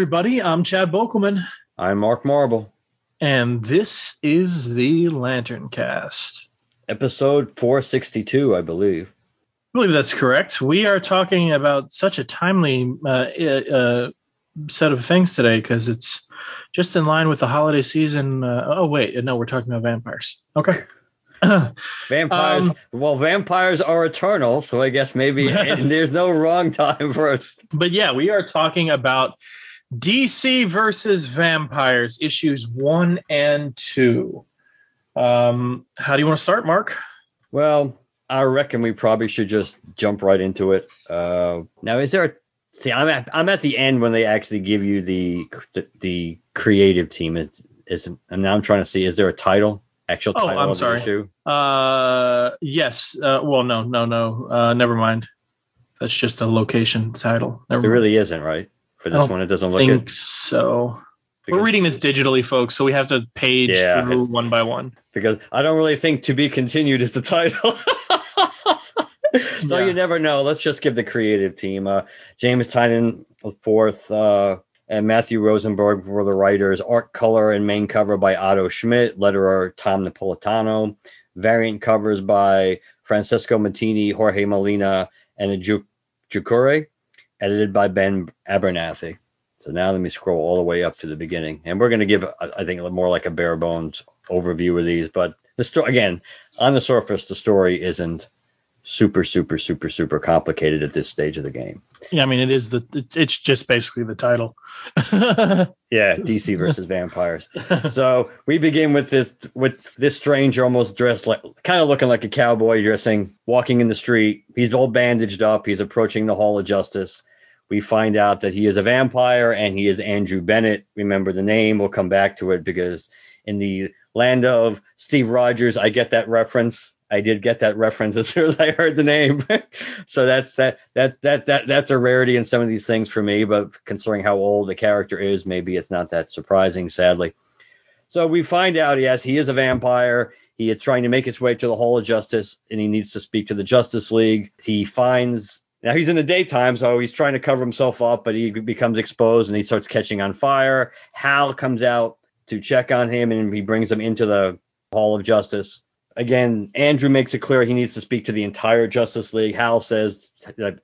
everybody. I'm Chad Bokelman, I'm Mark Marble, and this is the Lantern Cast. episode 462, I believe. I believe that's correct. We are talking about such a timely uh, uh, set of things today because it's just in line with the holiday season. Uh, oh, wait. No, we're talking about vampires. Okay. Vampires, Um, well, vampires are eternal, so I guess maybe there's no wrong time for it. but yeah, we are talking about DC versus vampires, issues one and two. Um, how do you want to start, Mark? Well, I reckon we probably should just jump right into it. Uh, now, is there a see? I'm at I'm at the end when they actually give you the the, the creative team. Is is and now I'm trying to see is there a title? Actual title Oh, I'm of sorry. the issue? Uh, yes. Uh, well, no, no, no. Uh, never mind. That's just a location title. Never There mind. really isn't, right? For this one, it doesn't look think it. so. We're reading this digitally, folks, so we have to page Yeah, through one by one. because I don't really think to be continued is the title. no, Yeah. you never know. Let's just give the creative team. Uh, James Tynion fourth, uh, and Matthew Rosenberg were the writers. Art color and main cover by Otto Schmidt. Letterer Tom Napolitano. Variant covers by Francesco Mattina, Jorge Molina, and Ju- Jukure. Edited by Ben Abernathy. So now let me scroll all the way up to the beginning, and we're going to give, I think, more like a bare bones overview of these. But the story, again, on the surface, the story isn't super, super, super, super complicated at this stage of the game. Yeah, I mean, it is the. It's, it's just basically the title. Yeah, DC versus vampires. So we begin with this with this stranger almost dressed like kind of looking like a cowboy dressing, walking in the street. He's all bandaged up. He's approaching the Hall of Justice. We find out that he is a vampire and he is Andrew Bennett. Remember the name. We'll come back to it because in the land of Steve Rogers, I get that reference. I did get that reference as soon as I heard the name. so that's that that's that that that's a rarity in some of these things for me, but considering how old the character is, maybe it's not that surprising, sadly. So we find out, yes, he is a vampire. He is trying to make his way to the Hall of Justice, and he needs to speak to the Justice League. He finds now he's in the daytime, so he's trying to cover himself up, but he becomes exposed and he starts catching on fire. Hal comes out to check on him, and he brings him into the Hall of Justice. Again, Andrew makes it clear he needs to speak to the entire Justice League. Hal says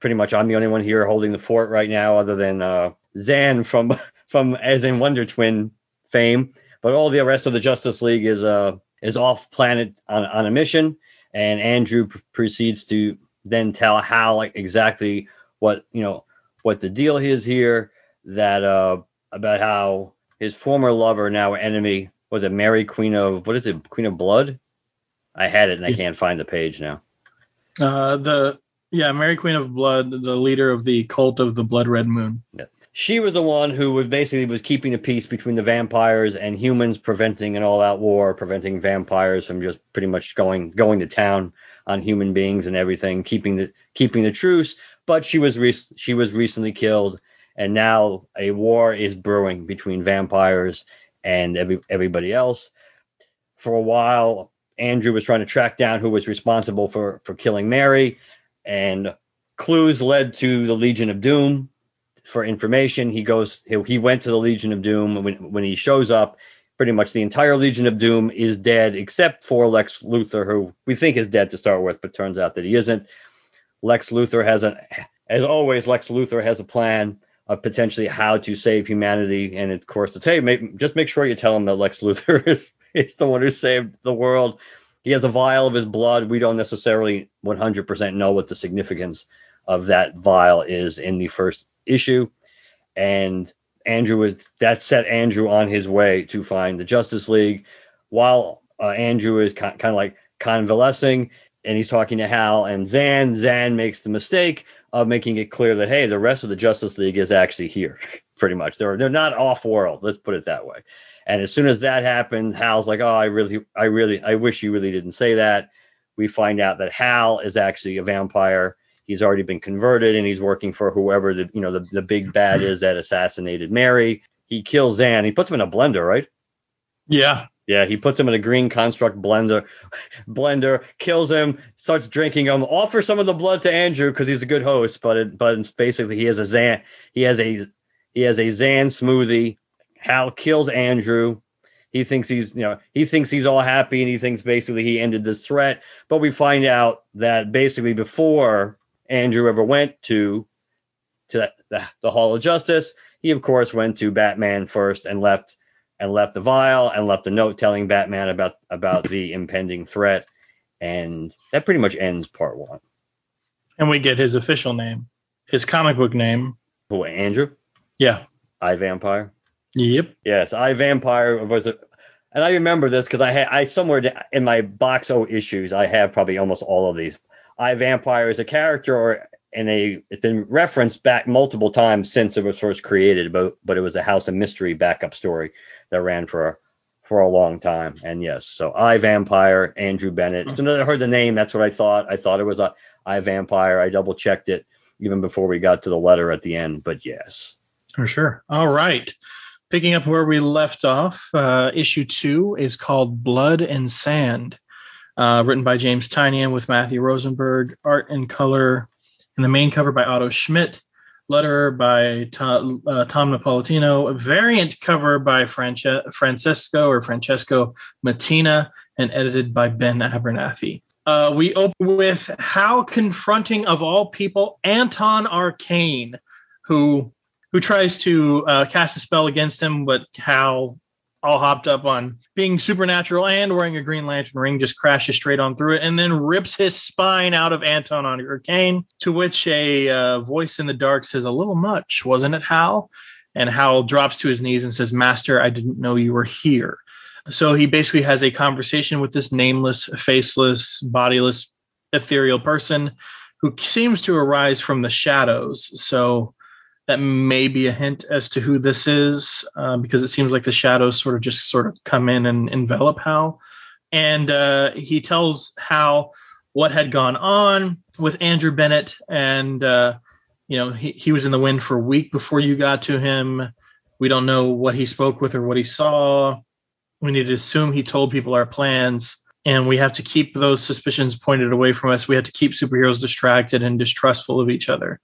pretty much I'm the only one here holding the fort right now, other than uh, Zan from from as in Wonder Twin fame. But all the rest of the Justice League is uh is off planet on, on a mission, and Andrew pr- proceeds to then tell Hal like exactly what you know what the deal is here. That uh about how his former lover now enemy was it Mary Queen of what is it Queen of Blood? I had it and I can't find the page now. uh, the yeah, Mary Queen of Blood, the leader of the cult of the Blood Red Moon. She was the one who was basically was keeping the peace between the vampires and humans, preventing an all-out war, preventing vampires from just pretty much going going to town on human beings and everything, keeping the keeping the truce. But she was re- she was recently killed, and now a war is brewing between vampires and every, everybody else. For a while, Andrew was trying to track down who was responsible for for killing Mary, and clues led to the Legion of Doom for information. He goes, he, he went to the Legion of Doom. When, when he shows up, pretty much the entire Legion of Doom is dead except for Lex Luthor, who we think is dead to start with, but turns out that he isn't. Lex Luthor has an, as always, Lex Luthor has a plan. of potentially how to save humanity. And of course, it's hey, make, just make sure you tell him that Lex Luthor is, is the one who saved the world. He has a vial of his blood. We don't necessarily 100% know what the significance of that vial is in the first issue. And Andrew was that set Andrew on his way to find the Justice League. While uh, Andrew is kind of like convalescing, and he's talking to Hal and Zan. Zan makes the mistake of making it clear that hey, the rest of the Justice League is actually here, pretty much. They're they're not off world. Let's put it that way. And as soon as that happens, Hal's like, oh, I really, I really, I wish you really didn't say that. We find out that Hal is actually a vampire. He's already been converted and he's working for whoever the, you know, the, the big bad is that assassinated Mary. He kills Zan. He puts him in a blender, right? Yeah. Yeah, he puts him in a green construct blender, blender, kills him, starts drinking him, offers some of the blood to Andrew because he's a good host, but it, but it's basically he has a Zan, he has a he has a Zan smoothie. Hal kills Andrew. He thinks he's you know he thinks he's all happy and he thinks basically he ended this threat, but we find out that basically before Andrew ever went to to the, the Hall of Justice, he of course went to Batman first and left and left the vial and left a note telling Batman about about the impending threat. And that pretty much ends part one. And we get his official name, his comic book name. Who, Andrew? Yeah. I Vampire. Yep. Yes, I Vampire was a, and I remember this because I had I somewhere in my box O issues I have probably almost all of these. I Vampire is a character or and a it's been referenced back multiple times since it was first created, but but it was a House of Mystery backup story that ran for for a long time. And yes, so I Vampire, Andrew Bennett. As I heard the name, that's what I thought. I thought it was a I Vampire. I double checked it even before we got to the letter at the end, but yes. For sure. All right. Picking up where we left off, uh, issue two is called Blood and Sand, uh, written by James Tynion with Matthew Rosenberg, art and color, and the main cover by Otto Schmidt, letter by Tom, uh, Tom Napolitano, a variant cover by France- Francesco or Francesco Mattina, and edited by Ben Abernathy. Uh, we open with Hal confronting, of all people, Anton Arcane, who who tries to uh, cast a spell against him, but Hal all hopped up on being supernatural and wearing a Green Lantern ring, just crashes straight on through it and then rips his spine out of Anton on Arcane. To which a uh, voice in the dark says, A little much, wasn't it, Hal? And Hal drops to his knees and says, Master, I didn't know you were here. So he basically has a conversation with this nameless, faceless, bodiless, ethereal person who seems to arise from the shadows. So that may be a hint as to who this is uh, because it seems like the shadows sort of just sort of come in and envelop Hal. And uh, he tells Hal what had gone on with Andrew Bennett. And, uh, you know, he, he was in the wind for a week before you got to him. We don't know what he spoke with or what he saw. We need to assume he told people our plans. And we have to keep those suspicions pointed away from us. We have to keep superheroes distracted and distrustful of each other.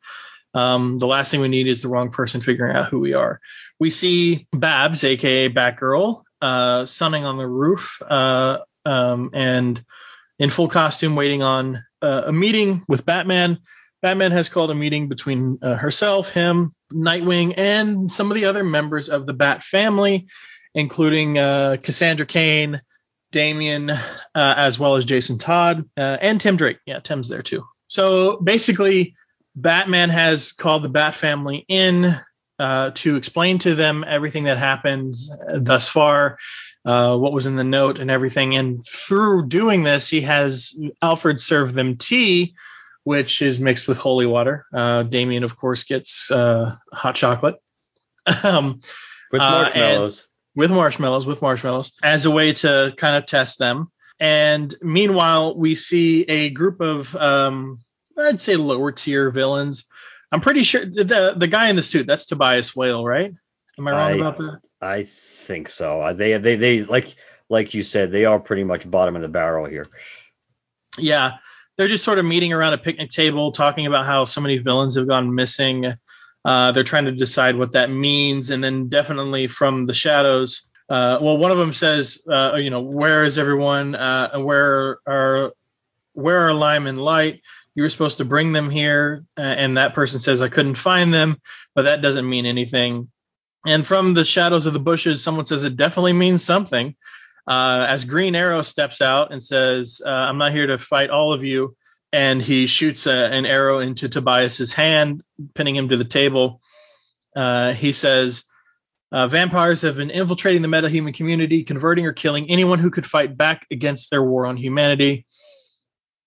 Um, the last thing we need is the wrong person figuring out who we are. We see Babs, aka Batgirl, uh, sunning on the roof uh, um, and in full costume, waiting on uh, a meeting with Batman. Batman has called a meeting between uh, herself, him, Nightwing, and some of the other members of the Bat family, including uh, Cassandra Cain, Damian, uh, as well as Jason Todd, and Tim Drake. Yeah, Tim's there too. So basically, Batman has called the Bat family in uh, to explain to them everything that happened thus far, uh, what was in the note, and everything. And through doing this, he has Alfred serve them tea, which is mixed with holy water. Uh, Damian, of course, gets uh, hot chocolate. um, with uh, marshmallows. with marshmallows, with marshmallows, as a way to kind of test them. And meanwhile, we see a group of um, I'd say lower tier villains. I'm pretty sure the the guy in the suit that's Tobias Whale, right? Am I wrong I, about that? I think so. They they they like like you said, they are pretty much bottom of the barrel here. Yeah, they're just sort of meeting around a picnic table, talking about how so many villains have gone missing. Uh, they're trying to decide what that means, and then definitely from the shadows. Uh, well, one of them says, uh, you know, where is everyone? Uh, where are where are Lime and Light? You were supposed to bring them here, uh, and that person says I couldn't find them, but that doesn't mean anything. And from the shadows of the bushes, someone says it definitely means something. Uh, as Green Arrow steps out and says, uh, "I'm not here to fight all of you," and he shoots a, an arrow into Tobias's hand, pinning him to the table. Uh, he says, uh, "Vampires have been infiltrating the metahuman community, converting or killing anyone who could fight back against their war on humanity.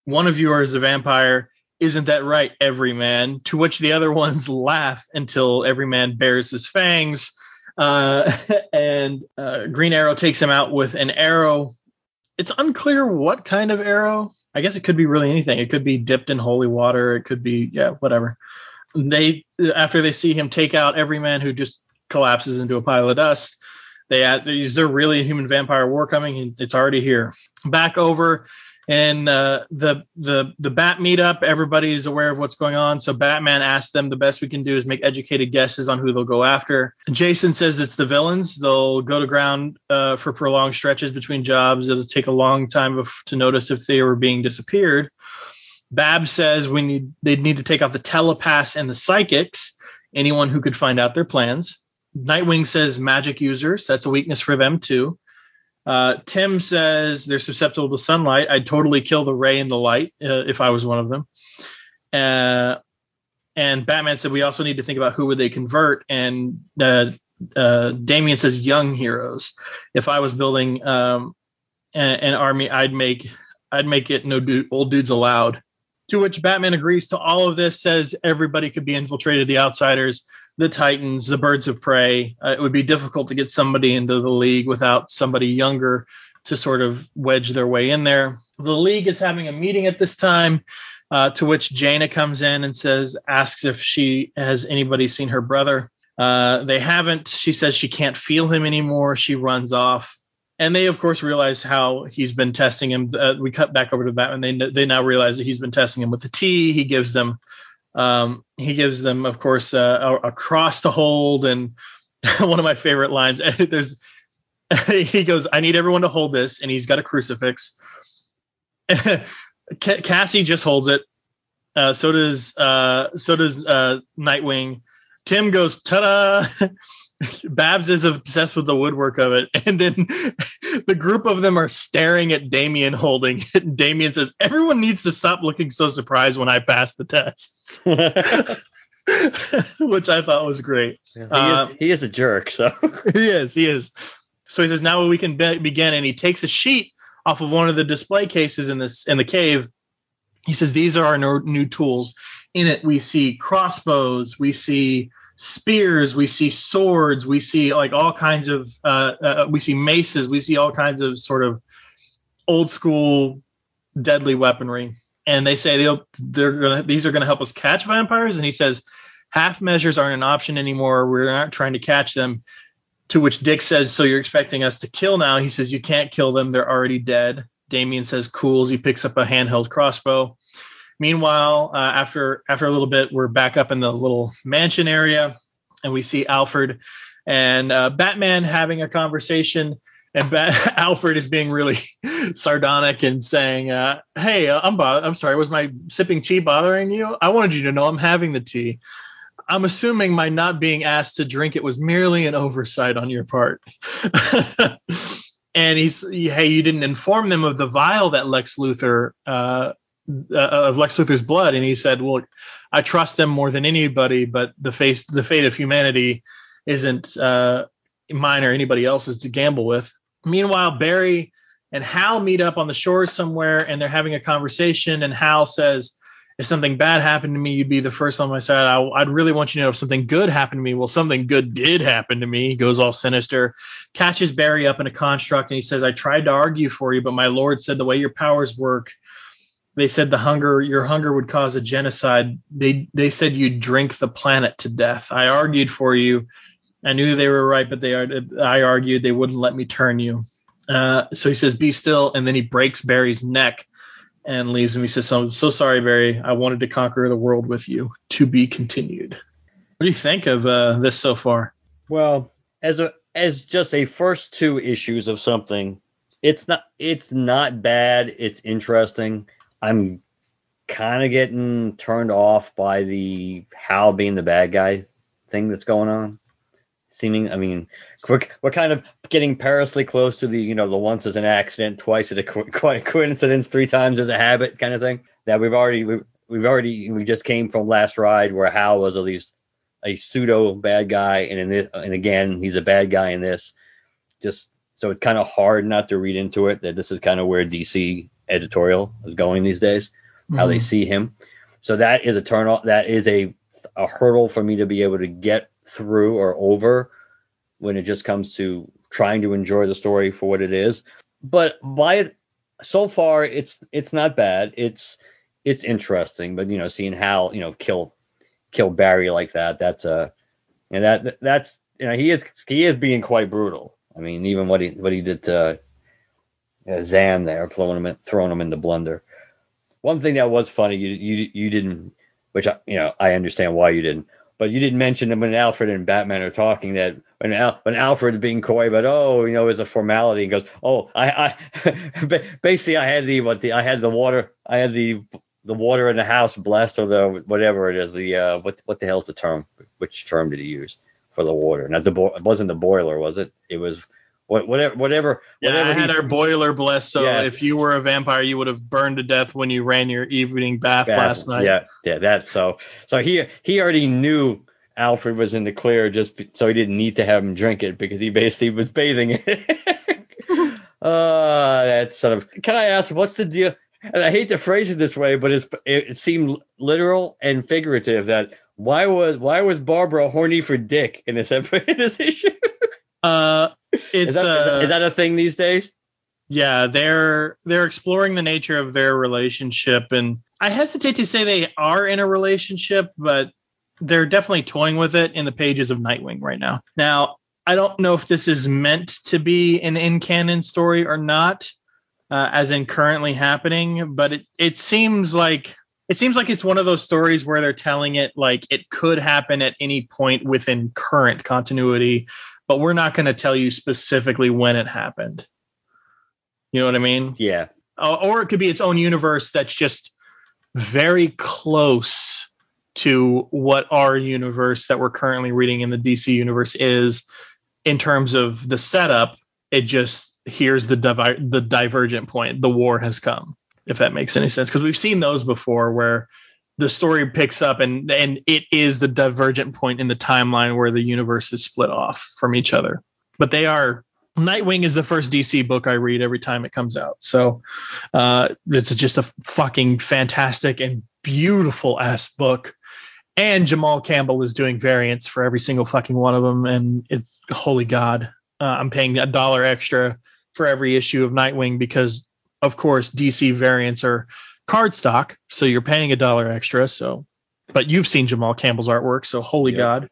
One of you is a vampire." Isn't that right, Everyman? To which the other ones laugh until Everyman bares his fangs. Uh, and uh, Green Arrow takes him out with an arrow. It's unclear what kind of arrow. I guess it could be really anything. It could be dipped in holy water. It could be yeah, whatever. They after they see him take out Everyman who just collapses into a pile of dust. They add, is there really a human vampire war coming? It's already here. Back over and uh, the the the bat meetup everybody is aware of what's going on. So batman asks them the best we can do is make educated guesses on who they'll go after. Jason says it's the villains. They'll go to ground uh, for prolonged stretches between jobs. It'll take a long time to notice if they were being disappeared. Bab says we need they need to take out the telepaths and the psychics anyone who could find out their plans. Nightwing says magic users. That's a weakness for them too uh, Tim says they're susceptible to sunlight. I'd totally kill the ray and the light uh, if I was one of them. Uh, and Batman said we also need to think about who would they convert. And uh, uh, Damian says young heroes. If I was building um, an, an, army, I'd make I'd make it no old dudes allowed. To which Batman agrees to all of this. Says everybody could be infiltrated. The outsiders the Titans, the Birds of Prey. Uh, it would be difficult to get somebody into the league without somebody younger to sort of wedge their way in there. The league is having a meeting at this time, uh, to which Jayna comes in and says, asks if she has anybody seen her brother. Uh, they haven't. She says she can't feel him anymore. She runs off. And they, of course, realize how he's been testing him. Uh, we cut back over to Batman. They they now realize that he's been testing him with the tea. He gives them um, he gives them, of course, uh, a, a, cross to hold, and one of my favorite lines. There's he goes, "I need everyone to hold this," and he's got a crucifix. Cassie just holds it. Uh, so does uh, so does uh, Nightwing. Tim goes, "Ta-da!" Babs is obsessed with the woodwork of it, and then the group of them are staring at Damian holding it. And Damian says, "Everyone needs to stop looking so surprised when I pass the tests," which I thought was great. Yeah, he, uh, is, he, is, a jerk, so he is. He is. So he says, "Now we can be- begin," and he takes a sheet off of one of the display cases in this in the cave. He says, "These are our new tools." In it, we see crossbows, we see spears, we see swords, we see like all kinds of uh, uh, we see maces, we see all kinds of sort of old school deadly weaponry. And they say they'll they're gonna these are gonna help us catch vampires. And he says half measures aren't an option anymore. We're not trying to catch them. To which Dick says, "So you're expecting us to kill now?" He says, "You can't kill them. They're already dead." Damian says, "Cool." As he picks up a handheld crossbow. Meanwhile, uh, after after a little bit, we're back up in the little mansion area, and we see Alfred and uh, Batman having a conversation. And Bat- Alfred is being really sardonic and saying, uh, "Hey, uh, I'm bo- I'm sorry. Was my sipping tea bothering you? I wanted you to know I'm having the tea. I'm assuming my not being asked to drink it was merely an oversight on your part." and he's, "Hey, you didn't inform them of the vial that Lex Luthor uh, uh, of Lex Luthor's blood, and he said, "Well, I trust them more than anybody, but the face, the fate of humanity, isn't uh, mine or anybody else's to gamble with." Meanwhile, Barry and Hal meet up on the shore somewhere, and they're having a conversation. And Hal says, "If something bad happened to me, you'd be the first on my side. I, would really want you to know if something good happened to me. Well, something good did happen to me." He goes all sinister, catches Barry up in a construct, and he says, "I tried to argue for you, but my lord said the way your powers work." They said the hunger your hunger would cause a genocide. They they said you'd drink the planet to death. I argued for you. I knew they were right but they i argued they wouldn't let me turn you. Uh, so he says be still and then he breaks barry's neck and leaves him. He says so, i'm so sorry barry. I wanted to conquer the world with you to be continued. What do you think of uh, this so far? Well as a as just a first two issues of something it's not it's not bad. It's interesting I'm kind of getting turned off by the Hal being the bad guy thing that's going on. Seeming, I mean, we're, we're kind of getting perilously close to the, you know, the once as an accident, twice as a co- coincidence, three times as a habit kind of thing. That we've already, we've, we've already, we just came from last ride where Hal was at least a pseudo bad guy, and in this, and again, he's a bad guy in this. Just so it's kind of hard not to read into it that this is kind of where DC editorial is going these days, mm-hmm. how they mm-hmm. see him. So that is a turn off. That is a a hurdle for me to be able to get through or over when it just comes to trying to enjoy the story for what it is. But by it, so far, it's it's not bad. It's it's interesting, but you know, seeing Hal, you know, kill kill Barry like that, that's a and that that's you know he is he is being quite brutal. I mean, even what he what he did to uh, Zan there, throwing him in, throwing him into the blender. One thing that was funny, you you you didn't, which I, you know I understand why you didn't, but you didn't mention that when Alfred and Batman are talking that when Al, when Alfred's being coy, but oh, you know, it's a formality, and goes, oh, I, I basically I had the what the I had the water, I had the the water in the house blessed or the whatever it is, the uh, what what the hell's the term? Which term did he use for the water? Not the bo- it wasn't the boiler, was it? It was whatever whatever yeah, whatever I had our boiler blessed. So yes. if you were a vampire, you would have burned to death when you ran your evening bath, bath last night. Yeah, yeah, that. So so he he already knew Alfred was in the clear, just so he didn't need to have him drink it because he basically was bathing it. uh, that sort of. Can I ask what's the deal? And I hate to phrase it this way, but it's it, it seemed literal and figurative that why was why was Barbara horny for Dick in this in this issue? Uh, it's is that, uh, is that a thing these days? Yeah, they're they're exploring the nature of their relationship, and I hesitate to say they are in a relationship, but they're definitely toying with it in the pages of Nightwing right now. Now, I don't know if this is meant to be an in canon story or not, uh, as in currently happening, but it it seems like it seems like it's one of those stories where they're telling it like it could happen at any point within current continuity but we're not going to tell you specifically when it happened. You know what I mean? Yeah. Uh, or it could be its own universe that's just very close to what our universe that we're currently reading in the DC universe is in terms of the setup. It just here's the divi- the divergent point. The war has come. If that makes any sense, because we've seen those before where the story picks up and and it is the divergent point in the timeline where the universe is split off from each other. But they are Nightwing is the first DC book I read every time it comes out. So uh, it's just a fucking fantastic and beautiful ass book. And Jamal Campbell is doing variants for every single fucking one of them, and it's holy god. Uh, I'm paying a dollar extra for every issue of Nightwing because, of course, DC variants are cardstock, so you're paying a dollar extra. So, but you've seen Jamal Campbell's artwork, so holy yep. god.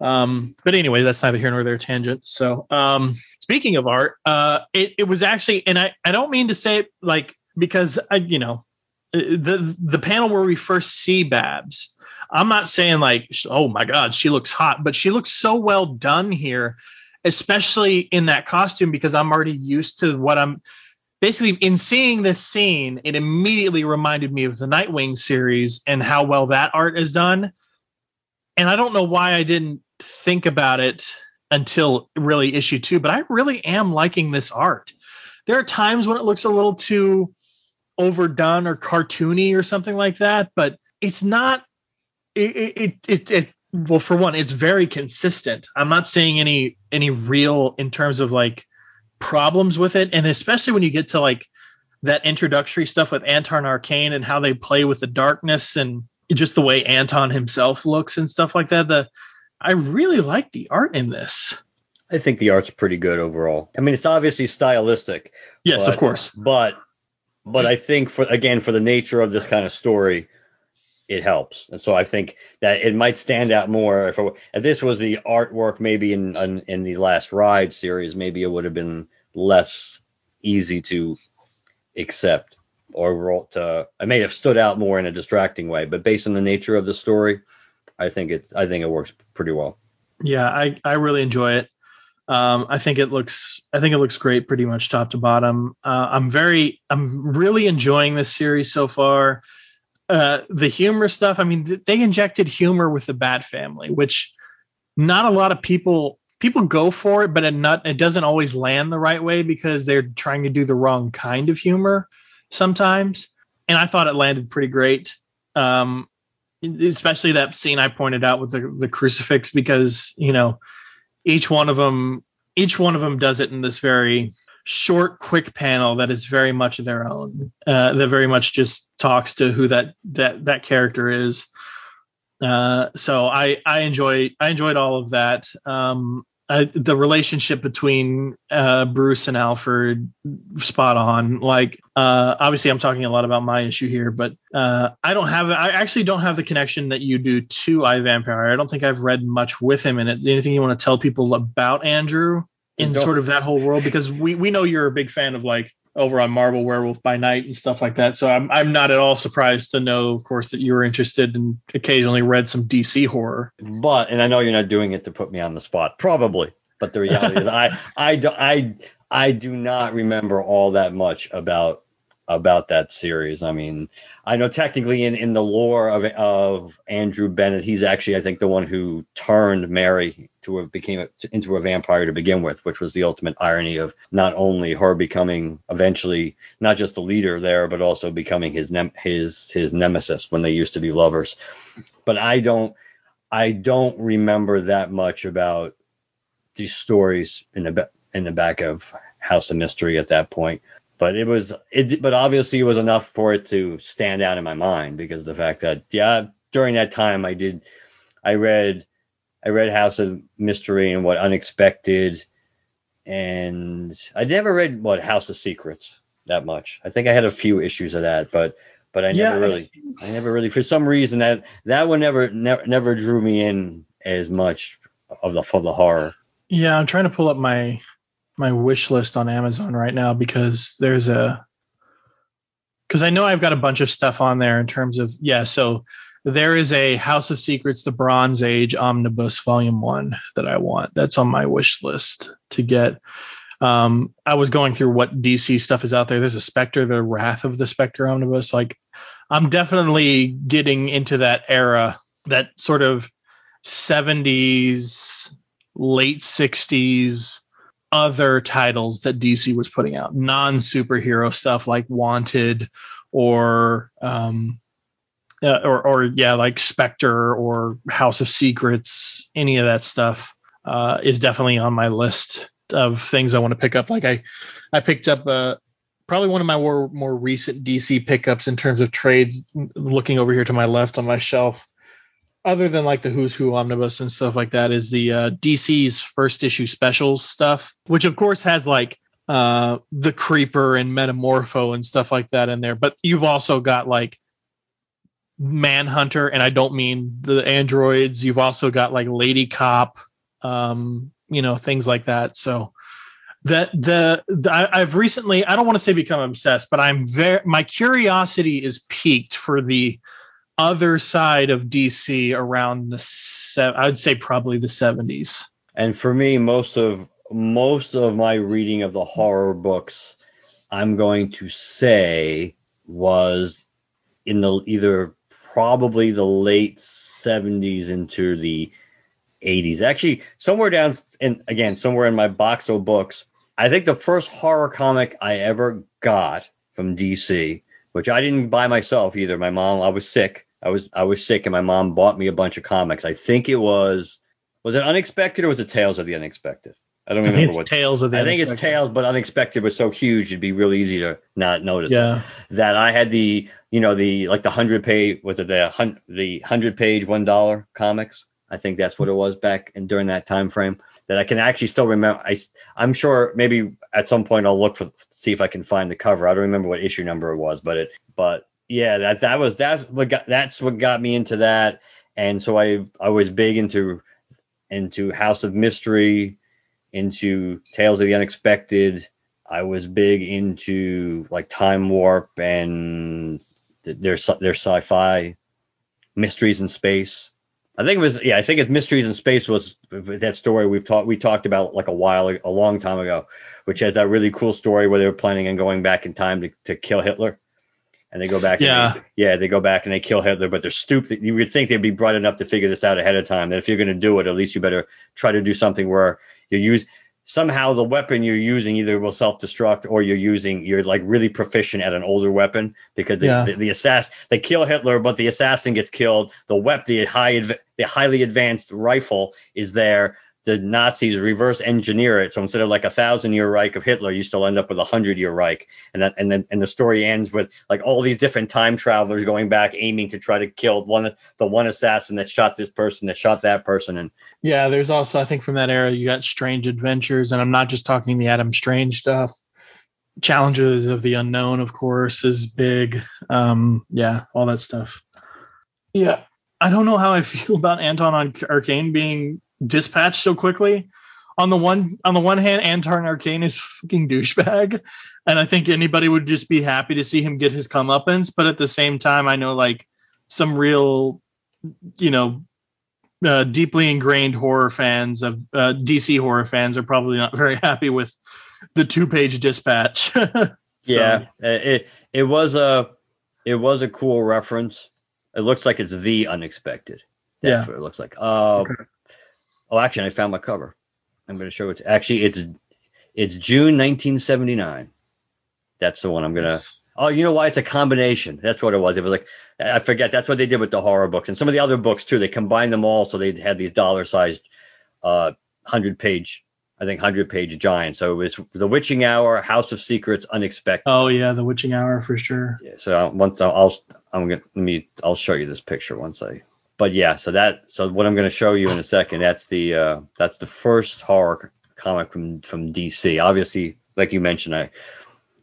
Um, but anyway, that's neither here nor there tangent. So, um, speaking of art, uh, it, it was actually, and I, I don't mean to say it like because I, you know, uh, the the panel where we first see Babs, I'm not saying like, oh my god, she looks hot, but she looks so well done here, especially in that costume because I'm already used to what I'm basically in seeing this scene, it immediately reminded me of the Nightwing series and how well that art is done. And I don't know why I didn't think about it until really issue two, but I really am liking this art. There are times when it looks a little too overdone or cartoony or something like that, but it's not. It it it, it well, for one, it's very consistent. I'm not seeing any any real in terms of like problems with it, and especially when you get to like that introductory stuff with Anton Arcane and how they play with the darkness and just the way Anton himself looks and stuff like that. The I really like the art in this. I think the art's pretty good overall. I mean, it's obviously stylistic. Yes, but, of course. But but I think for again for the nature of this kind of story, it helps. And so I think that it might stand out more if, it, if this was the artwork maybe in, in, in the last ride series, maybe it would have been less easy to accept or to I may have stood out more in a distracting way. But based on the nature of the story, I think it's I think it works pretty well. Yeah, I I really enjoy it. Um, I think it looks I think it looks great pretty much top to bottom. Uh, I'm very I'm really enjoying this series so far uh, the humor stuff. I mean, th- they injected humor with the Bat Family, which not a lot of people people go for it, but it not it doesn't always land the right way because they're trying to do the wrong kind of humor sometimes. And I thought it landed pretty great. Um, especially that scene I pointed out with the, the crucifix because you know each one of them each one of them does it in this very short quick panel that is very much their own uh, that very much just talks to who that that that character is uh, so I I enjoy I enjoyed all of that. Um, I, the relationship between uh, Bruce and Alfred, spot on. Like, uh, obviously, I'm talking a lot about my issue here, but uh, I don't have, I actually don't have the connection that you do to I Vampire. I don't think I've read much with him in it. Anything you want to tell people about Andrew in sort of that whole world? Because we we know you're a big fan of like over on Marvel Werewolf by Night and stuff like that. So I'm I'm not at all surprised to know, of course, that you were interested and occasionally read some DC horror. But and I know you're not doing it to put me on the spot, probably. But the reality is, I I do, I I do not remember all that much about about that series. I mean, I know technically in, in the lore of of Andrew Bennett, he's actually I think the one who turned Mary to a, became a, into a vampire to begin with, which was the ultimate irony of not only her becoming eventually not just the leader there, but also becoming his nem- his his nemesis when they used to be lovers. But I don't I don't remember that much about these stories in the in the back of House of Mystery at that point but it was it but obviously it was enough for it to stand out in my mind because the fact that yeah during that time I did I read I read House of Mystery and what Unexpected and I never read what House of Secrets that much. I think I had a few issues of that, but but I never yeah, really I never really for some reason that that one never never never drew me in as much of the of the horror. Yeah, I'm trying to pull up my my wish list on Amazon right now because there's a because I know I've got a bunch of stuff on there in terms of yeah. So there is a House of Secrets, the Bronze Age Omnibus Volume One that I want. That's on my wish list to get. Um, I was going through what DC stuff is out there. There's a Spectre, the Wrath of the Spectre Omnibus. Like I'm definitely getting into that era, that sort of 70s, late 60s other titles that DC was putting out, non superhero stuff like Wanted or um, uh, or or yeah, like Spectre or House of Secrets, any of that stuff uh, is definitely on my list of things I want to pick up. Like I I picked up uh, probably one of my more more recent DC pickups in terms of trades. Looking over here to my left on my shelf other than like the Who's Who omnibus and stuff like that, is the uh, DC's first issue specials stuff, which of course has like uh, the Creeper and Metamorpho and stuff like that in there. But you've also got like Manhunter, and I don't mean the androids. You've also got like Lady Cop, um, you know, things like that. So that the, the I, have recently I don't want to say become obsessed, but I'm very my curiosity is piqued for the other side of DC around the se- I'd say probably the 70s. And for me, most of most of my reading of the horror books, I'm going to say was in the either probably the late 70s into the 80s. Actually, somewhere down in again somewhere in my box of books, I think the first horror comic I ever got from DC, which I didn't buy myself either. My mom, I was sick I was I was sick and my mom bought me a bunch of comics. I think it was was it Unexpected or was it Tales of the Unexpected? I don't remember what Tales of the. I think it's Tales, but Unexpected was so huge it'd be real easy to not notice. Yeah. It. That I had the you know the like the hundred page was it the hun- the hundred page one dollar comics. I think that's what it was back and during that time frame that I can actually still remember. I I'm sure maybe at some point I'll look for see if I can find the cover. I don't remember what issue number it was, but it but yeah, that that was that's what got that's what got me into that, and so I I was big into into House of Mystery, into Tales of the Unexpected. I was big into like Time Warp and their their sci-fi mysteries in space. I think it was yeah, I think it's Mysteries in Space was that story we've talked we talked about like a while a long time ago, which has that really cool story where they were planning on going back in time to, to kill Hitler and they go back. Yeah. And they, yeah, they go back and they kill Hitler, but they're stupid. You would think they'd be bright enough to figure this out ahead of time. That if you're going to do it, at least you better try to do something where you use somehow the weapon you're using either will self-destruct or you're using you're like really proficient at an older weapon because the, Yeah. the, the assassin they kill Hitler, but the assassin gets killed. The weapon, the high the highly advanced rifle is there. The Nazis reverse engineer it, so instead of like a thousand year Reich of Hitler, you still end up with a hundred year Reich, and that and then and the story ends with like all these different time travelers going back, aiming to try to kill one the one assassin that shot this person, that shot that person, and Yeah, there's also I think from that era you got Strange Adventures, and I'm not just talking the Adam Strange stuff. Challengers of the Unknown, of course, is big. Um, yeah, all that stuff. Yeah, I don't know how I feel about Anton on Arcane being dispatched so quickly. On the one on the one hand, Anton Arcane is fucking douchebag, and I think anybody would just be happy to see him get his comeuppance. But at the same time, I know like some real, you know, uh, deeply ingrained horror fans of uh, DC horror fans are probably not very happy with the two-page dispatch. So, Yeah, uh, it it was a it was a cool reference. It looks like it's the unexpected. That's Yeah. what it looks like. Uh, Okay. Oh, actually, I found my cover. I'm going to show it. Actually, it's it's June 1979. That's the one I'm gonna. Oh, you know why? It's a combination. That's what it was. It was like I forget. That's what they did with the horror books and some of the other books too. They combined them all so they had these dollar-sized, uh, hundred page, I think hundred page giants. So it was The Witching Hour, House of Secrets, Unexpected. Oh yeah, the Witching Hour for sure. Yeah, so once I'll, I'll I'm gonna let me I'll show you this picture once I. But yeah, so that so what I'm gonna show you in a second. That's the uh, that's the first horror comic from from DC. Obviously, like you mentioned, I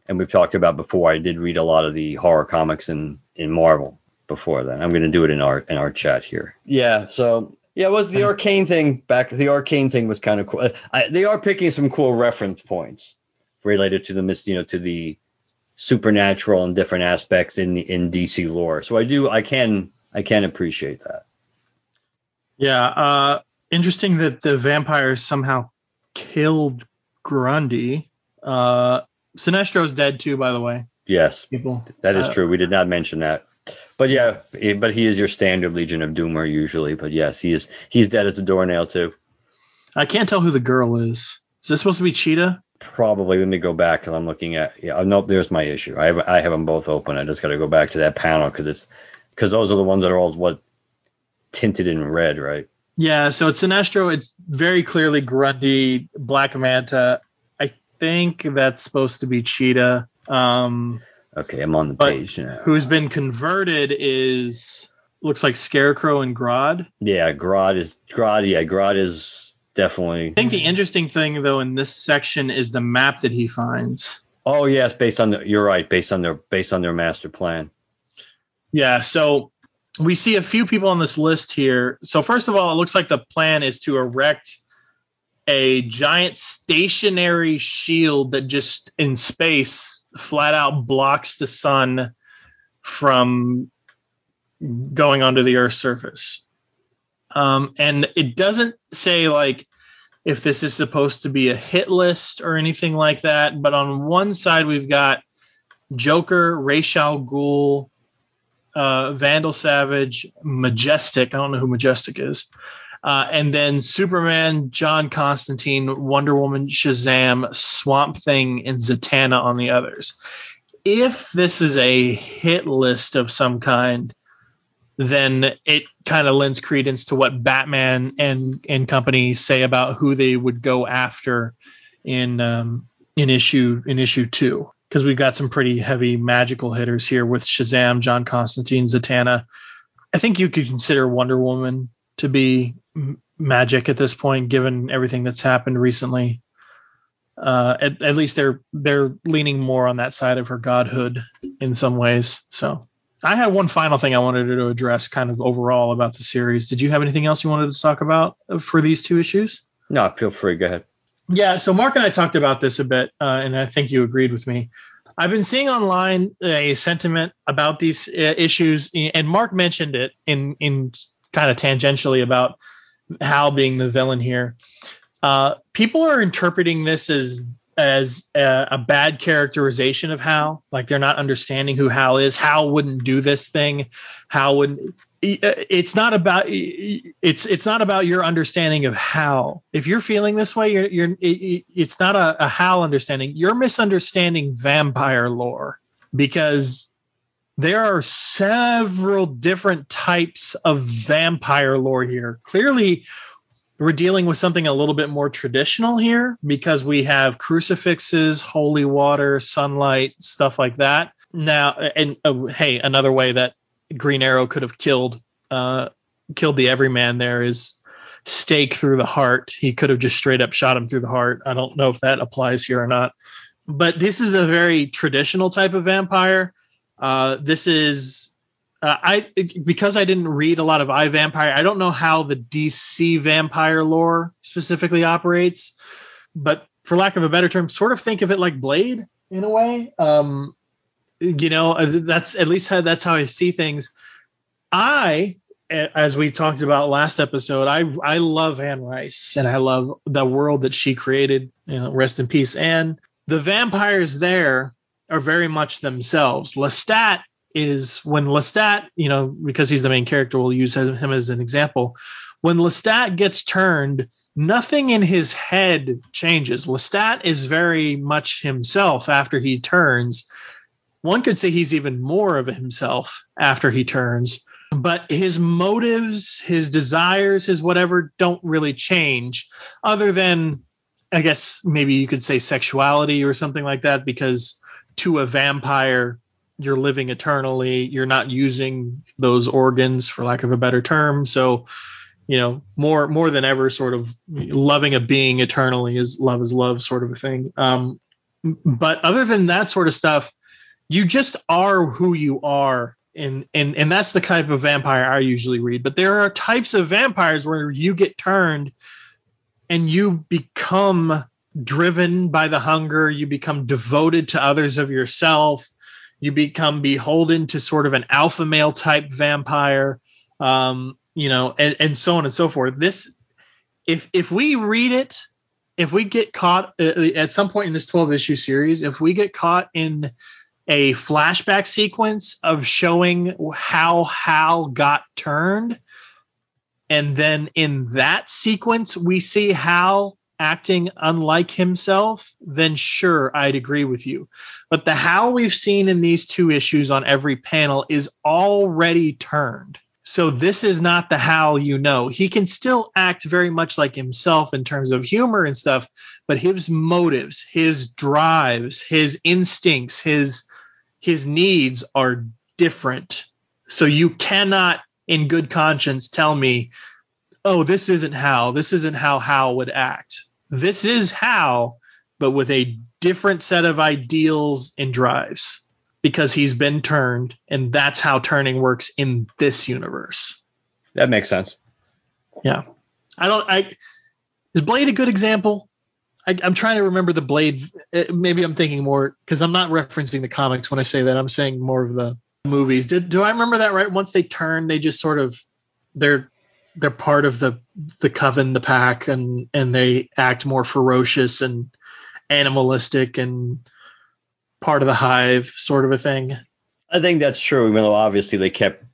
and we've talked about before. I did read a lot of the horror comics in in Marvel before then. I'm gonna do it in our in our chat here. Yeah. So yeah, it was the arcane thing back. The arcane thing was kind of cool. I, they are picking some cool reference points related to the you know to the supernatural and different aspects in in DC lore. So I do I can I can appreciate that. Yeah, uh, interesting that the vampires somehow killed Grundy. Uh, Sinestro's dead too, by the way. Yes, People. that is Uh, true. We did not mention that. But yeah, but he is your standard Legion of Doomer usually. But yes, he is he's dead as a doornail too. I can't tell who the girl is. Is this supposed to be Cheetah? Probably let me go back because I'm looking at yeah. Oh, nope, there's my issue. I have I have them both open. I just got to go back to that panel because it's because those are the ones that are all what tinted in red, right? Yeah, so it's Sinestro. It's very clearly Grundy, Black Manta. I think that's supposed to be Cheetah. Um, Okay, I'm on the page now. who's been converted is looks like Scarecrow and Grodd. Yeah, Grodd is Grodd. Yeah, Grodd is definitely. I think the interesting thing though in this section is the map that he finds. Oh yes, based on the. You're right. Based on their based on their master plan. Yeah, so we see a few people on this list here. So first of all, it looks like the plan is to erect a giant stationary shield that just in space flat out blocks the sun from going onto the earth's surface. Um, and it doesn't say like if this is supposed to be a hit list or anything like that, but on one side we've got Joker, Ra's al Ghul, uh, Vandal Savage, Majestic. I don't know who Majestic is. Uh, and then Superman, John Constantine, Wonder Woman, Shazam, Swamp Thing, and Zatanna on the others. If this is a hit list of some kind, then it kind of lends credence to what Batman and and company say about who they would go after in um, in issue in issue two because we've got some pretty heavy magical hitters here with Shazam, John Constantine, Zatanna. I think you could consider Wonder Woman to be m- magic at this point, given everything that's happened recently. Uh, at, at least they're they're leaning more on that side of her godhood in some ways. So I had one final thing I wanted to address, kind of overall about the series. Did you have anything else you wanted to talk about for these two issues? No, feel free. Go ahead. Yeah, so Mark and I talked about this a bit, uh, and I think you agreed with me. I've been seeing online a sentiment about these uh, issues, and Mark mentioned it in in kind of tangentially about Hal being the villain here. Uh, people are interpreting this as as a, a, bad characterization of Hal. Like they're not understanding who Hal is. Hal wouldn't do this thing. Hal would. It's not about it's it's not about your understanding of Hal If you're feeling this way, you're, you're it's not a, a Hal understanding. You're misunderstanding vampire lore because there are several different types of vampire lore here. Clearly, we're dealing with something a little bit more traditional here because we have crucifixes, holy water, sunlight, stuff like that. Now, and uh, hey, another way that Green Arrow could have killed uh, killed the Everyman there is stake through the heart. He could have just straight up shot him through the heart. I don't know if that applies here or not. But this is a very traditional type of vampire. Uh, this is uh, I because I didn't read a lot of I Vampire, I don't know how the DC vampire lore specifically operates, but for lack of a better term, sort of think of it like Blade in a way. Um, you know, uh, that's at least how that's how I see things. I, as we talked about last episode, I I love Anne Rice and I love the world that she created. You know, rest in peace. And the vampires there are very much themselves. Lestat is when Lestat, you know, because he's the main character, we'll use him as an example. When Lestat gets turned, nothing in his head changes. Lestat is very much himself after he turns. One could say he's even more of himself after he turns, but his motives, his desires, his whatever don't really change, other than, I guess, maybe you could say sexuality or something like that, because to a vampire, you're living eternally. You're not using those organs, for lack of a better term. So, you know, more more than ever, sort of loving a being eternally is love is love, sort of a thing. Um, but other than that sort of stuff, you just are who you are. And, and and that's the type of vampire I usually read. But there are types of vampires where you get turned and you become driven by the hunger, you become devoted to others of yourself, you become beholden to sort of an alpha male type vampire, um, you know, and, and so on and so forth. This, if if we read it, if we get caught uh, at some point in this 12 issue series, if we get caught in a flashback sequence of showing how Hal got turned, and then in that sequence we see Hal acting unlike himself, then sure, I'd agree with you. But the Hal we've seen in these two issues on every panel is already turned. So this is not the Hal you know. He can still act very much like himself in terms of humor and stuff, but his motives, his drives, his instincts, his his needs are different. So you cannot in good conscience tell me oh, this isn't how, this isn't how Hal would act. This is how, but with a different set of ideals and drives because he's been turned, and that's how turning works in this universe. That makes sense. Yeah. I don't, I, is Blade a good example? I, am trying to remember the Blade. Uh, maybe I'm thinking more because I'm not referencing the comics when I say that. I'm saying more of the movies. Did do I remember that right? Once they turn, they just sort of they're they're part of the the coven, the pack, and and they act more ferocious and animalistic and part of the hive, sort of a thing. I think that's true. Even though obviously they kept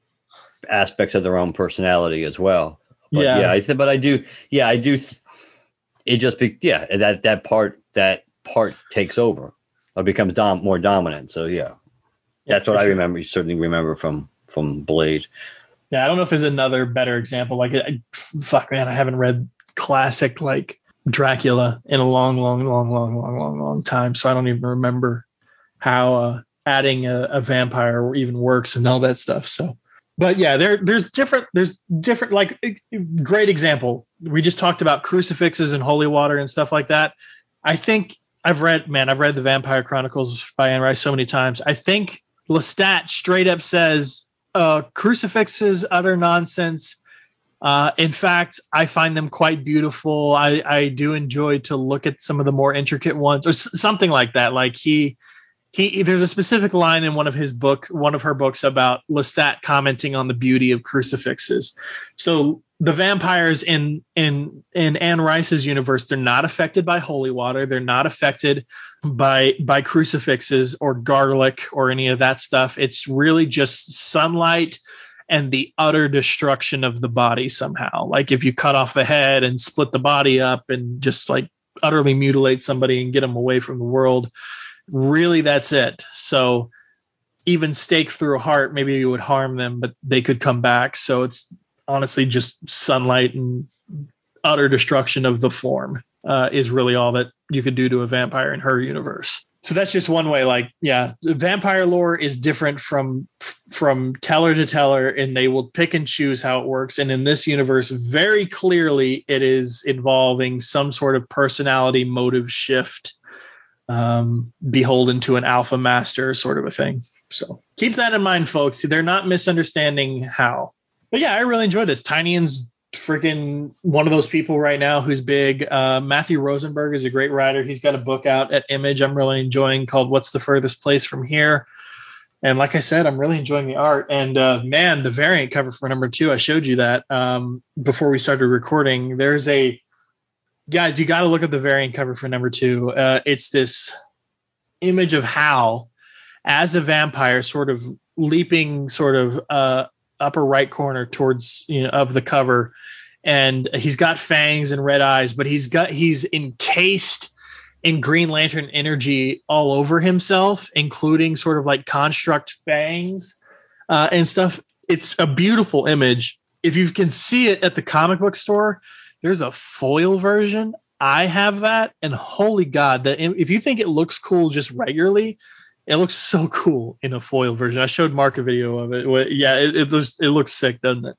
aspects of their own personality as well. But yeah, yeah I th- but I do, yeah, I do. Th- it just be, yeah, that that part that part takes over or becomes dom- more dominant. So yeah, that's what I remember. You certainly remember from from Blade. Yeah, I don't know if there's another better example. Like, I, fuck, man, I haven't read classic like Dracula in a long, long, long, long, long, long, long time, so I don't even remember how uh, adding a, a vampire even works and all that stuff. So, but yeah, there there's different there's different like great example. We just talked about crucifixes and holy water and stuff like that. I think I've read man, I've read the Vampire Chronicles by Anne Rice so many times. I think Lestat straight up says uh, crucifixes, utter nonsense. Uh, in fact, I find them quite beautiful. I, I do enjoy to look at some of the more intricate ones, or s- something like that. Like he, he, there's a specific line in one of his book, one of her books about Lestat commenting on the beauty of crucifixes. So the vampires in in in Anne Rice's universe, they're not affected by holy water. They're not affected by by crucifixes or garlic or any of that stuff. It's really just sunlight and the utter destruction of the body somehow. Like if you cut off the head and split the body up and just like utterly mutilate somebody and get them away from the world, really that's it. So even stake through a heart, maybe it would harm them, but they could come back. So it's honestly just sunlight and utter destruction of the form uh, is really all that you could do to a vampire in her universe. So that's just one way. Like, yeah, vampire lore is different from from teller to teller, and they will pick and choose how it works. And in this universe, very clearly, it is involving some sort of personality motive shift, um, beholden to an alpha master sort of a thing. So keep that in mind, folks. They're not misunderstanding how. But yeah, I really enjoyed this. Tynion's freaking one of those people right now who's big. Uh, Matthew Rosenberg is a great writer. He's got a book out at Image I'm really enjoying called What's the Furthest Place from Here. And like I said, I'm really enjoying the art. And uh, man, the variant cover for number two, I showed you that um, before we started recording. There's a guys, you got to look at the variant cover for number two. Uh, it's this image of Hal as a vampire, sort of leaping, sort of uh, upper right corner towards you know of the cover, and he's got fangs and red eyes, but he's got he's encased in Green Lantern energy all over himself, including sort of like construct fangs uh, and stuff. It's a beautiful image. If you can see it at the comic book store, there's a foil version. I have that, and holy God, that if you think it looks cool just regularly, it looks so cool in a foil version. I showed Mark a video of it. Yeah, it, it looks it looks sick, doesn't it?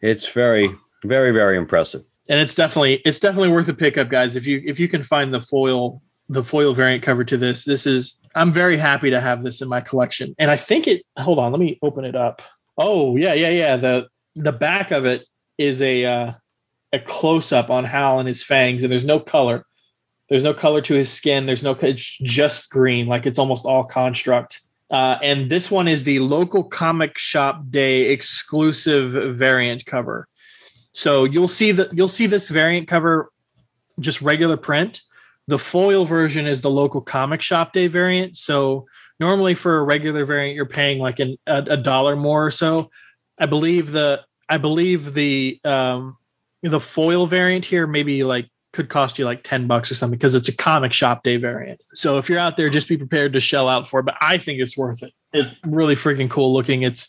It's very, very, very impressive. And it's definitely it's definitely worth a pickup, guys. If you if you can find the foil the foil variant cover to this, this is I'm very happy to have this in my collection. And I think it hold on, let me open it up. Oh yeah, yeah, yeah. The the back of it is a uh, a close up on Hal and his fangs, and there's no color. There's no color to his skin. There's no it's just green, like it's almost all construct. Uh, and this one is the local comic shop day exclusive variant cover. So you'll see that you'll see this variant cover just regular print. The foil version is the local comic shop day variant. So normally for a regular variant you're paying like an, a, a dollar more or so. I believe the I believe the um, the foil variant here maybe like could cost you like 10 bucks or something because it's a comic shop day variant. So if you're out there, just be prepared to shell out for it. But I think it's worth it. It's really freaking cool looking. It's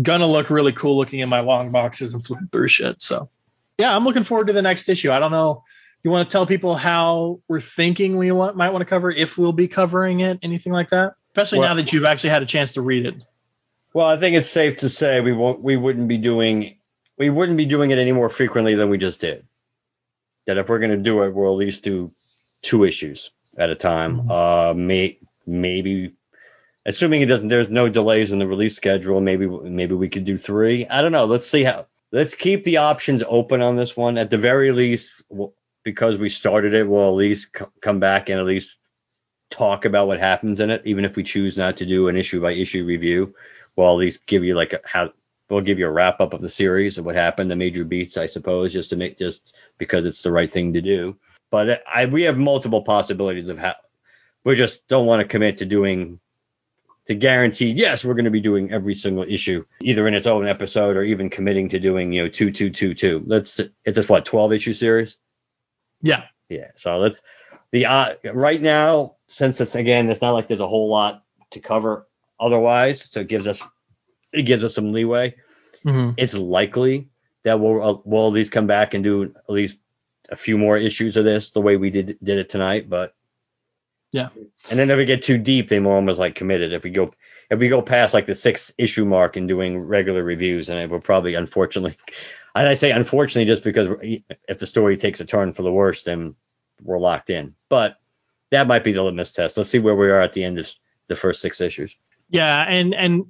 gonna look really cool looking in my long boxes and flipping through shit. So yeah, I'm looking forward to the next issue. I don't know. You want to tell people how we're thinking we want, might want to cover if we'll be covering it, anything like that? Especially well, now that you've actually had a chance to read it. Well, I think it's safe to say we won't we wouldn't be doing we wouldn't be doing it any more frequently than we just did that if we're going to do it, we'll at least do two issues at a time. Mm-hmm. Uh, may, maybe, assuming it doesn't, there's no delays in the release schedule. Maybe, maybe we could do three. I don't know. Let's see how. Let's keep the options open on this one. At the very least, we'll, because we started it, we'll at least c- come back and at least talk about what happens in it, even if we choose not to do an issue by issue review. We'll at least give you like a, how we'll give you a wrap up of the series of what happened, the major beats, I suppose, just to make just because it's the right thing to do. But I, we have multiple possibilities of how we just don't want to commit to doing to guarantee yes we're going to be doing every single issue either in its own episode or even committing to doing you know two two two two. Let's it's a what 12 issue series? Yeah. Yeah so let's the uh, right now since it's again it's not like there's a whole lot to cover otherwise so it gives us it gives us some leeway. Mm-hmm. It's likely that we'll uh, we'll at least come back and do at least a few more issues of this the way we did did it tonight. But yeah, and then if we get too deep, then we're almost like committed. If we go if we go past like the six issue mark and doing regular reviews, and we're probably unfortunately, and I say unfortunately just because if the story takes a turn for the worse, then we're locked in. But that might be the litmus test. Let's see where we are at the end of the first six issues. Yeah, and and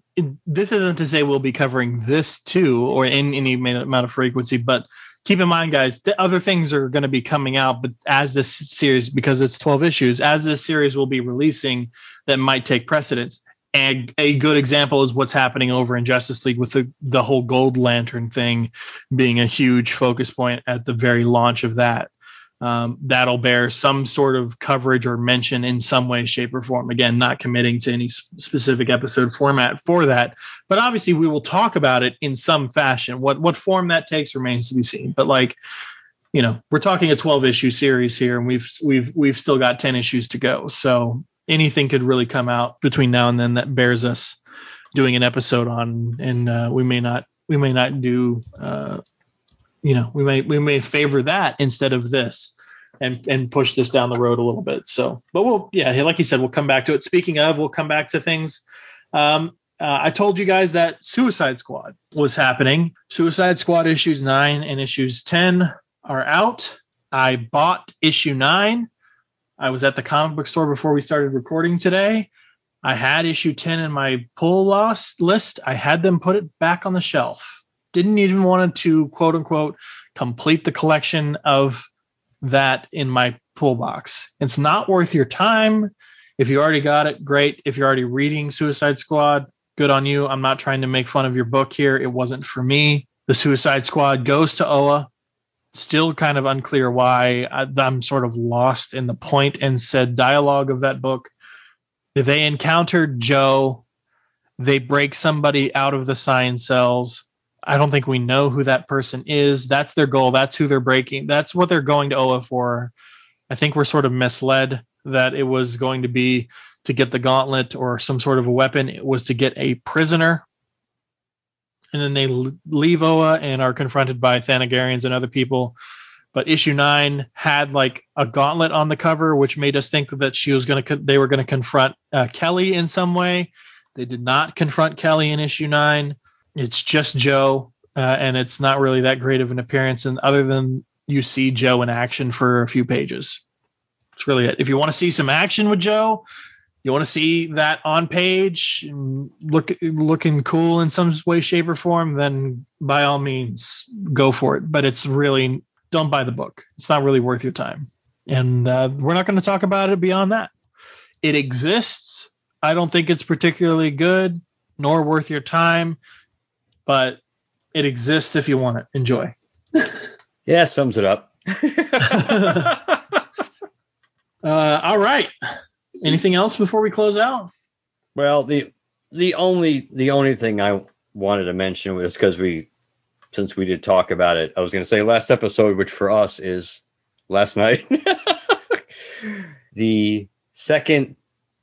this isn't to say we'll be covering this too or in any amount of frequency, but keep in mind, guys, the other things are going to be coming out, but as this series, because it's 12 issues, as this series will be releasing, that might take precedence. And a good example is what's happening over in Justice League with the the whole Gold Lantern thing being a huge focus point at the very launch of that. Um, that'll bear some sort of coverage or mention in some way, shape, or form. Again, not committing to any specific episode format for that, but obviously we will talk about it in some fashion. What what form that takes remains to be seen. But like, you know, we're talking a 12 issue series here, and we've we've we've still got 10 issues to go. So anything could really come out between now and then that bears us doing an episode on, and uh, we may not we may not do. Uh, you know, we may we may favor that instead of this, and and push this down the road a little bit. So, but we'll yeah, like you said, we'll come back to it. Speaking of, we'll come back to things. Um, uh, I told you guys that Suicide Squad was happening. Suicide Squad issues nine and issues ten are out. I bought issue nine. I was at the comic book store before we started recording today. I had issue 10 in my pull loss list. I had them put it back on the shelf. Didn't even want to quote unquote complete the collection of that in my pull box. It's not worth your time. If you already got it, great. If you're already reading Suicide Squad, good on you. I'm not trying to make fun of your book here. It wasn't for me. The Suicide Squad goes to Oa still kind of unclear why I, am sort of lost in the point and said dialogue of that book. They encountered Jo. They break somebody out of the sciencells. I don't think we know who that person is. That's their goal. That's who they're breaking. That's what they're going to Oa for. I think we're sort of misled that it was going to be to get the gauntlet or some sort of a weapon. It was to get a prisoner and then they leave Oa and are confronted by Thanagarians and other people. But issue nine had like a gauntlet on the cover, which made us think that she was going to they were going to confront uh, Keli in some way. They did not confront Keli in issue nine. It's just Jo, uh, and it's not really that great of an appearance. And other than you see Jo in action for a few pages, it's really it. If you want to see some action with Jo, you want to see that on page look looking cool in some way shape or form then by all means go for it. But it's really don't buy the book. It's not really worth your time. And uh, we're not going to talk about it beyond that. It exists. I don't think it's particularly good nor worth your time but it exists if you want it. Enjoy. Yeah sums it up. Uh, all right. Anything else before we close out? Well, the the only the only thing I wanted to mention was because we since we did talk about it, I was going to say last episode, which for us is last night. the second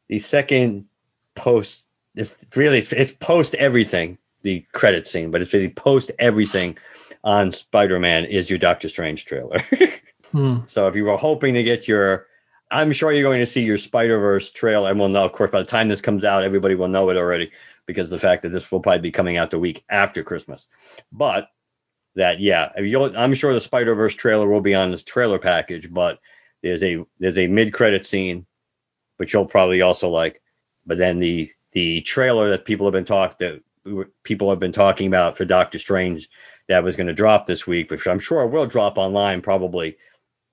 the second post is really it's post everything the credit scene, but it's really post everything on Spider-Man is your Doctor Strange trailer. hmm. So if you were hoping to get your I'm sure you're going to see your Spider Verse trailer, and we'll know, of course, by the time this comes out, everybody will know it already because the fact that this will probably be coming out the week after Christmas. But that, yeah, I'm sure the Spider Verse trailer will be on this trailer package, but there's a there's a mid credit scene, which you'll probably also like. But then the the trailer that people have been talk that people have been talking about for Doctor Strange that was going to drop this week, which I'm sure will drop online probably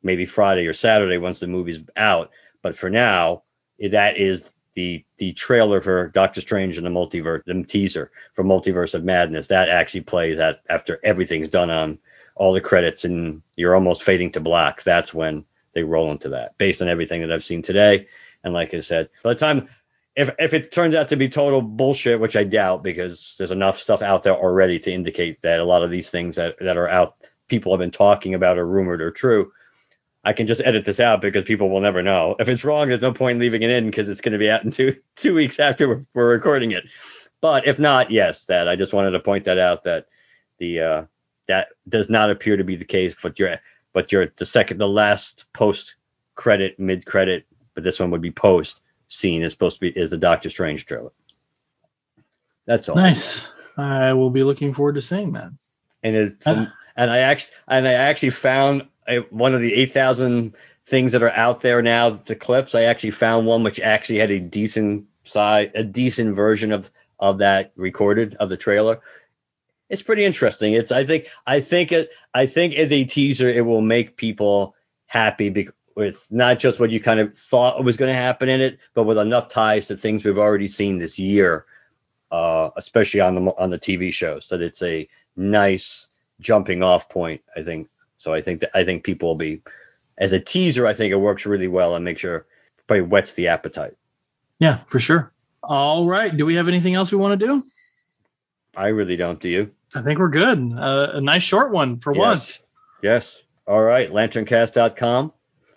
maybe Friday or Saturday once the movie's out. But for now, that is the the trailer for Doctor Strange and the Multiverse, the teaser for Multiverse of Madness. That actually plays at after everything's done on all the credits and you're almost fading to black. That's when they roll into that, based on everything that I've seen today. And like I said, by the time if if it turns out to be total bullshit, which I doubt, because there's enough stuff out there already to indicate that a lot of these things that that are out, people have been talking about or rumored or true. I can just edit this out because people will never know. If it's wrong, there's no point leaving it in because it's going to be out in two two weeks after we're, we're, recording it. But if not, yes, that I just wanted to point that out that the uh, that does not appear to be the case. But you're but you're the second, the last post credit, mid credit, but this one would be post scene is supposed to be is the Doctor Strange trailer. That's all. Nice. I will be looking forward to seeing that. And it, uh-huh. and I actually and I actually found I, one of the 8,000 things that are out there now, the clips, I actually found one which actually had a decent size, a decent version of of that recorded of the trailer. It's pretty interesting. It's I think I think it I think as a teaser it will make people happy. Because, with not just what you kind of thought was going to happen in it, but with enough ties to things we've already seen this year, uh, especially on the on the TV show, so that it's a nice jumping off point. I think so. I think that I think people will be as a teaser. I think it works really well and makes sure probably whets the appetite. Yeah, for sure. All right. Do we have anything else we want to do? I really don't. Do you? I think we're good. Uh, a nice short one for yes. once. Yes. All right. Lanterncast.com.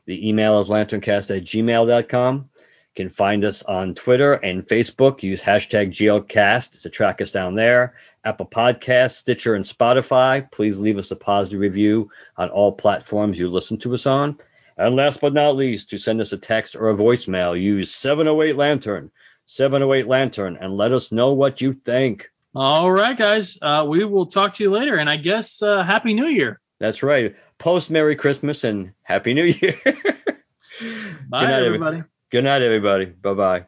The email is lanterncast at gmail.com. You can find us on Twitter and Facebook. Use hashtag GLCast to track us down there. Apple Podcasts, Stitcher, and Spotify. Please leave us a positive review on all platforms you listen to us on. And last but not least, to send us a text or a voicemail, use 708 Lantern, 708 Lantern, and let us know what you think. All right, guys. Uh, we will talk to you later. And I guess uh, Happy New Year. That's right. Post Merry Christmas and Happy New Year. Bye, night, everybody. Good night, everybody. Bye bye.